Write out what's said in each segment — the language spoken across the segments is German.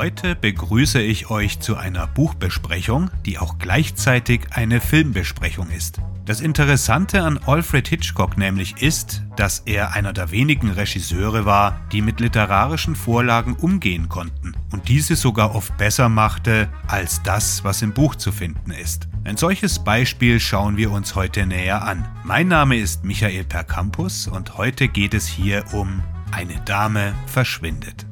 Heute begrüße ich euch zu einer Buchbesprechung, die auch gleichzeitig eine Filmbesprechung ist. Das Interessante an Alfred Hitchcock nämlich ist, dass er einer der wenigen Regisseure war, die mit literarischen Vorlagen umgehen konnten und diese sogar oft besser machte als das, was im Buch zu finden ist. Ein solches Beispiel schauen wir uns heute näher an. Mein Name ist Michael Percampus und heute geht es hier um Eine Dame verschwindet.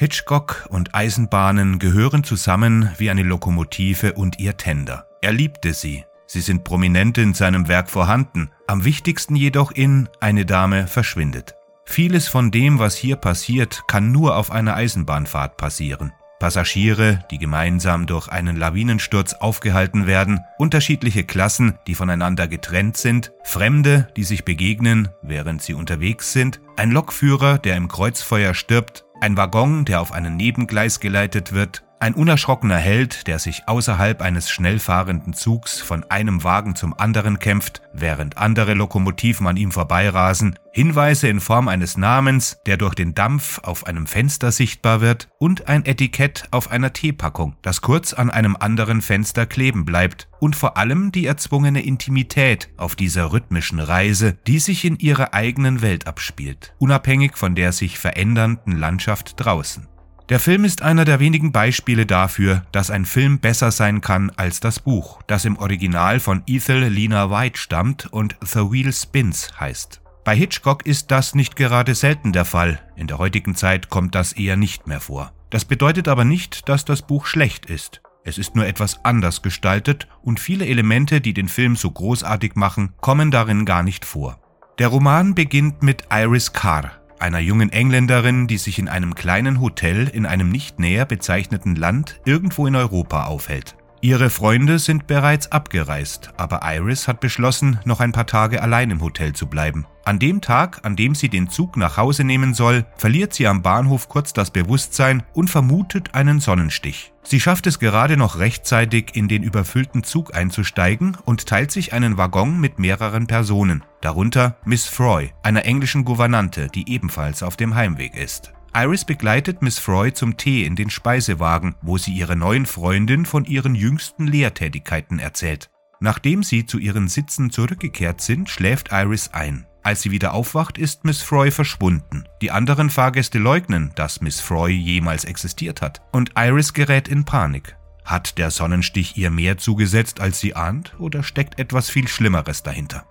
Hitchcock und Eisenbahnen gehören zusammen wie eine Lokomotive und ihr Tender. Er liebte sie. Sie sind prominent in seinem Werk vorhanden, am wichtigsten jedoch in Eine Dame verschwindet. Vieles von dem, was hier passiert, kann nur auf einer Eisenbahnfahrt passieren. Passagiere, die gemeinsam durch einen Lawinensturz aufgehalten werden, unterschiedliche Klassen, die voneinander getrennt sind, Fremde, die sich begegnen, während sie unterwegs sind, ein Lokführer, der im Kreuzfeuer stirbt, ein Waggon, der auf einen Nebengleis geleitet wird, ein unerschrockener Held, der sich außerhalb eines schnell fahrenden Zugs von einem Wagen zum anderen kämpft, während andere Lokomotiven an ihm vorbeirasen, Hinweise in Form eines Namens, der durch den Dampf auf einem Fenster sichtbar wird, und ein Etikett auf einer Teepackung, das kurz an einem anderen Fenster kleben bleibt, und vor allem die erzwungene Intimität auf dieser rhythmischen Reise, die sich in ihrer eigenen Welt abspielt, unabhängig von der sich verändernden Landschaft draußen. Der Film ist einer der wenigen Beispiele dafür, dass ein Film besser sein kann als das Buch, das im Original von Ethel Lena White stammt und The Wheel Spins heißt. Bei Hitchcock ist das nicht gerade selten der Fall, in der heutigen Zeit kommt das eher nicht mehr vor. Das bedeutet aber nicht, dass das Buch schlecht ist. Es ist nur etwas anders gestaltet und viele Elemente, die den Film so großartig machen, kommen darin gar nicht vor. Der Roman beginnt mit Iris Carr, einer jungen Engländerin, die sich in einem kleinen Hotel in einem nicht näher bezeichneten Land irgendwo in Europa aufhält. Ihre Freunde sind bereits abgereist, aber Iris hat beschlossen, noch ein paar Tage allein im Hotel zu bleiben. An dem Tag, an dem sie den Zug nach Hause nehmen soll, verliert sie am Bahnhof kurz das Bewusstsein und vermutet einen Sonnenstich. Sie schafft es gerade noch rechtzeitig, in den überfüllten Zug einzusteigen und teilt sich einen Waggon mit mehreren Personen, darunter Miss Froy, einer englischen Gouvernante, die ebenfalls auf dem Heimweg ist. Iris begleitet Miss Froy zum Tee in den Speisewagen, wo sie ihrer neuen Freundin von ihren jüngsten Lehrtätigkeiten erzählt. Nachdem sie zu ihren Sitzen zurückgekehrt sind, schläft Iris ein. Als sie wieder aufwacht, ist Miss Froy verschwunden. Die anderen Fahrgäste leugnen, dass Miss Froy jemals existiert hat, und Iris gerät in Panik. Hat der Sonnenstich ihr mehr zugesetzt, als sie ahnt, oder steckt etwas viel Schlimmeres dahinter?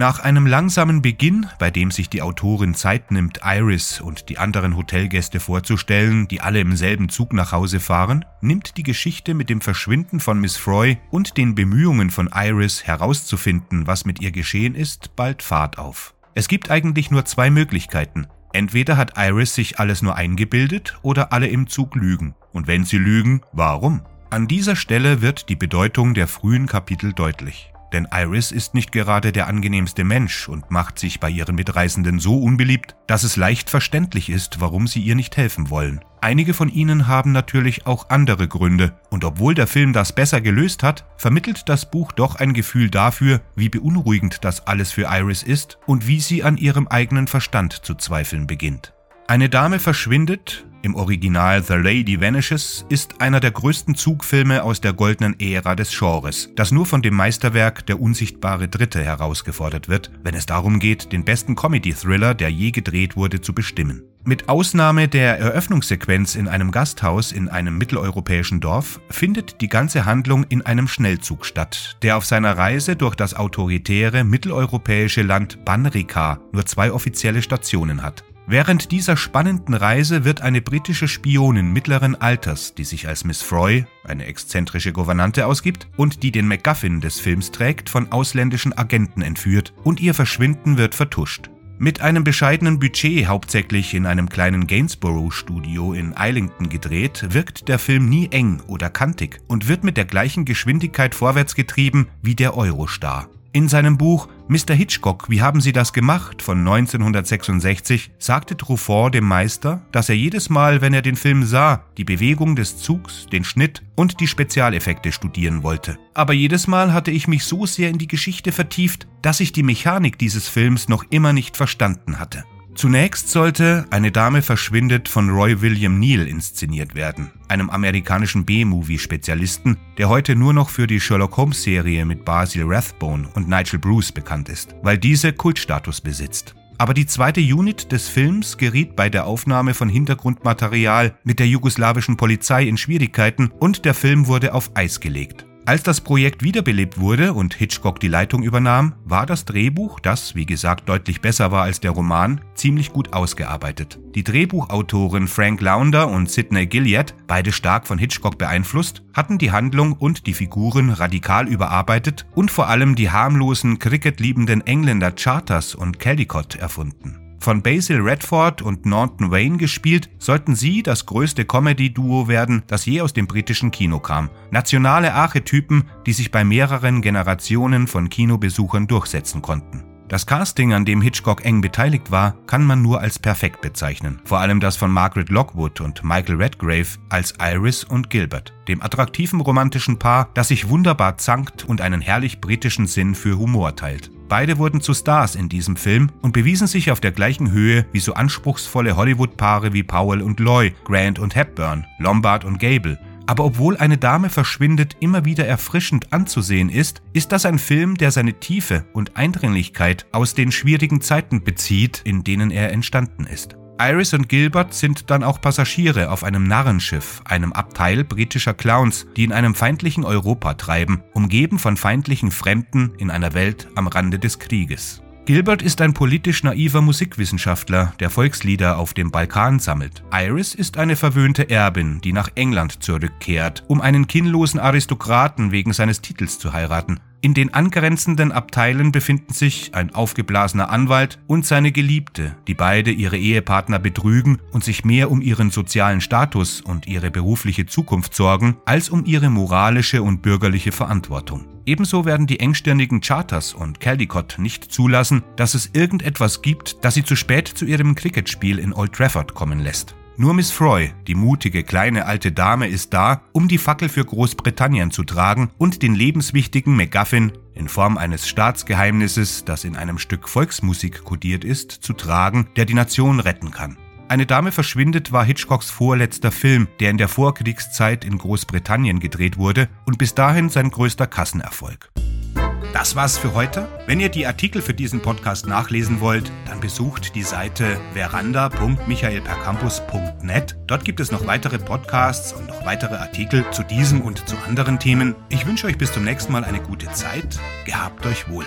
Nach einem langsamen Beginn, bei dem sich die Autorin Zeit nimmt, Iris und die anderen Hotelgäste vorzustellen, die alle im selben Zug nach Hause fahren, nimmt die Geschichte mit dem Verschwinden von Miss Froy und den Bemühungen von Iris herauszufinden, was mit ihr geschehen ist, bald Fahrt auf. Es gibt eigentlich nur zwei Möglichkeiten. Entweder hat Iris sich alles nur eingebildet oder alle im Zug lügen. Und wenn sie lügen, warum? An dieser Stelle wird die Bedeutung der frühen Kapitel deutlich. Denn Iris ist nicht gerade der angenehmste Mensch und macht sich bei ihren Mitreisenden so unbeliebt, dass es leicht verständlich ist, warum sie ihr nicht helfen wollen. Einige von ihnen haben natürlich auch andere Gründe, und obwohl der Film das besser gelöst hat, vermittelt das Buch doch ein Gefühl dafür, wie beunruhigend das alles für Iris ist und wie sie an ihrem eigenen Verstand zu zweifeln beginnt. Eine Dame verschwindet, im Original The Lady Vanishes ist einer der größten Zugfilme aus der goldenen Ära des Genres, das nur von dem Meisterwerk Der unsichtbare Dritte herausgefordert wird, wenn es darum geht, den besten Comedy-Thriller, der je gedreht wurde, zu bestimmen. Mit Ausnahme der Eröffnungssequenz in einem Gasthaus in einem mitteleuropäischen Dorf findet die ganze Handlung in einem Schnellzug statt, der auf seiner Reise durch das autoritäre mitteleuropäische Land Banrika nur zwei offizielle Stationen hat. Während dieser spannenden Reise wird eine britische Spionin mittleren Alters, die sich als Miss Froy, eine exzentrische Gouvernante ausgibt und die den MacGuffin des Films trägt, von ausländischen Agenten entführt und ihr Verschwinden wird vertuscht. Mit einem bescheidenen Budget, hauptsächlich in einem kleinen Gainsborough-Studio in Islington gedreht, wirkt der Film nie eng oder kantig und wird mit der gleichen Geschwindigkeit vorwärts getrieben wie der Eurostar. In seinem Buch Mr. Hitchcock, wie haben Sie das gemacht von 1966 sagte Truffaut dem Meister, dass er jedes Mal, wenn er den Film sah, die Bewegung des Zugs, den Schnitt und die Spezialeffekte studieren wollte. Aber jedes Mal hatte ich mich so sehr in die Geschichte vertieft, dass ich die Mechanik dieses Films noch immer nicht verstanden hatte. Zunächst sollte Eine Dame verschwindet von Roy William Neal inszeniert werden, einem amerikanischen B-Movie-Spezialisten, der heute nur noch für die Sherlock Holmes-Serie mit Basil Rathbone und Nigel Bruce bekannt ist, weil diese Kultstatus besitzt. Aber die zweite Unit des Films geriet bei der Aufnahme von Hintergrundmaterial mit der jugoslawischen Polizei in Schwierigkeiten und der Film wurde auf Eis gelegt. Als das Projekt wiederbelebt wurde und Hitchcock die Leitung übernahm, war das Drehbuch, das wie gesagt deutlich besser war als der Roman, ziemlich gut ausgearbeitet. Die Drehbuchautoren Frank Launder und Sidney Gilliard, beide stark von Hitchcock beeinflusst, hatten die Handlung und die Figuren radikal überarbeitet und vor allem die harmlosen, cricketliebenden Engländer Charters und Caldicott erfunden. Von Basil Redford und Norton Wayne gespielt, sollten sie das größte Comedy-Duo werden, das je aus dem britischen Kino kam. Nationale Archetypen, die sich bei mehreren Generationen von Kinobesuchern durchsetzen konnten. Das Casting, an dem Hitchcock eng beteiligt war, kann man nur als perfekt bezeichnen. Vor allem das von Margaret Lockwood und Michael Redgrave als Iris und Gilbert, dem attraktiven romantischen Paar, das sich wunderbar zankt und einen herrlich britischen Sinn für Humor teilt. Beide wurden zu Stars in diesem Film und bewiesen sich auf der gleichen Höhe wie so anspruchsvolle Hollywood-Paare wie Powell und Loy, Grant und Hepburn, Lombard und Gable. Aber obwohl eine Dame verschwindet immer wieder erfrischend anzusehen ist, ist das ein Film, der seine Tiefe und Eindringlichkeit aus den schwierigen Zeiten bezieht, in denen er entstanden ist. Iris und Gilbert sind dann auch Passagiere auf einem Narrenschiff, einem Abteil britischer Clowns, die in einem feindlichen Europa treiben, umgeben von feindlichen Fremden in einer Welt am Rande des Krieges. Gilbert ist ein politisch naiver Musikwissenschaftler, der Volkslieder auf dem Balkan sammelt. Iris ist eine verwöhnte Erbin, die nach England zurückkehrt, um einen kinnlosen Aristokraten wegen seines Titels zu heiraten. In den angrenzenden Abteilen befinden sich ein aufgeblasener Anwalt und seine Geliebte, die beide ihre Ehepartner betrügen und sich mehr um ihren sozialen Status und ihre berufliche Zukunft sorgen, als um ihre moralische und bürgerliche Verantwortung. Ebenso werden die engstirnigen Charters und Caldicott nicht zulassen, dass es irgendetwas gibt, das sie zu spät zu ihrem Cricketspiel in Old Trafford kommen lässt. Nur Miss Froy, die mutige kleine alte Dame, ist da, um die Fackel für Großbritannien zu tragen und den lebenswichtigen MacGuffin in Form eines Staatsgeheimnisses, das in einem Stück Volksmusik kodiert ist, zu tragen, der die Nation retten kann. Eine Dame verschwindet war Hitchcocks vorletzter Film, der in der Vorkriegszeit in Großbritannien gedreht wurde und bis dahin sein größter Kassenerfolg. Das war's für heute. Wenn ihr die Artikel für diesen Podcast nachlesen wollt, dann besucht die Seite veranda.michaelpercampus.net. Dort gibt es noch weitere Podcasts und noch weitere Artikel zu diesem und zu anderen Themen. Ich wünsche euch bis zum nächsten Mal eine gute Zeit. Gehabt euch wohl.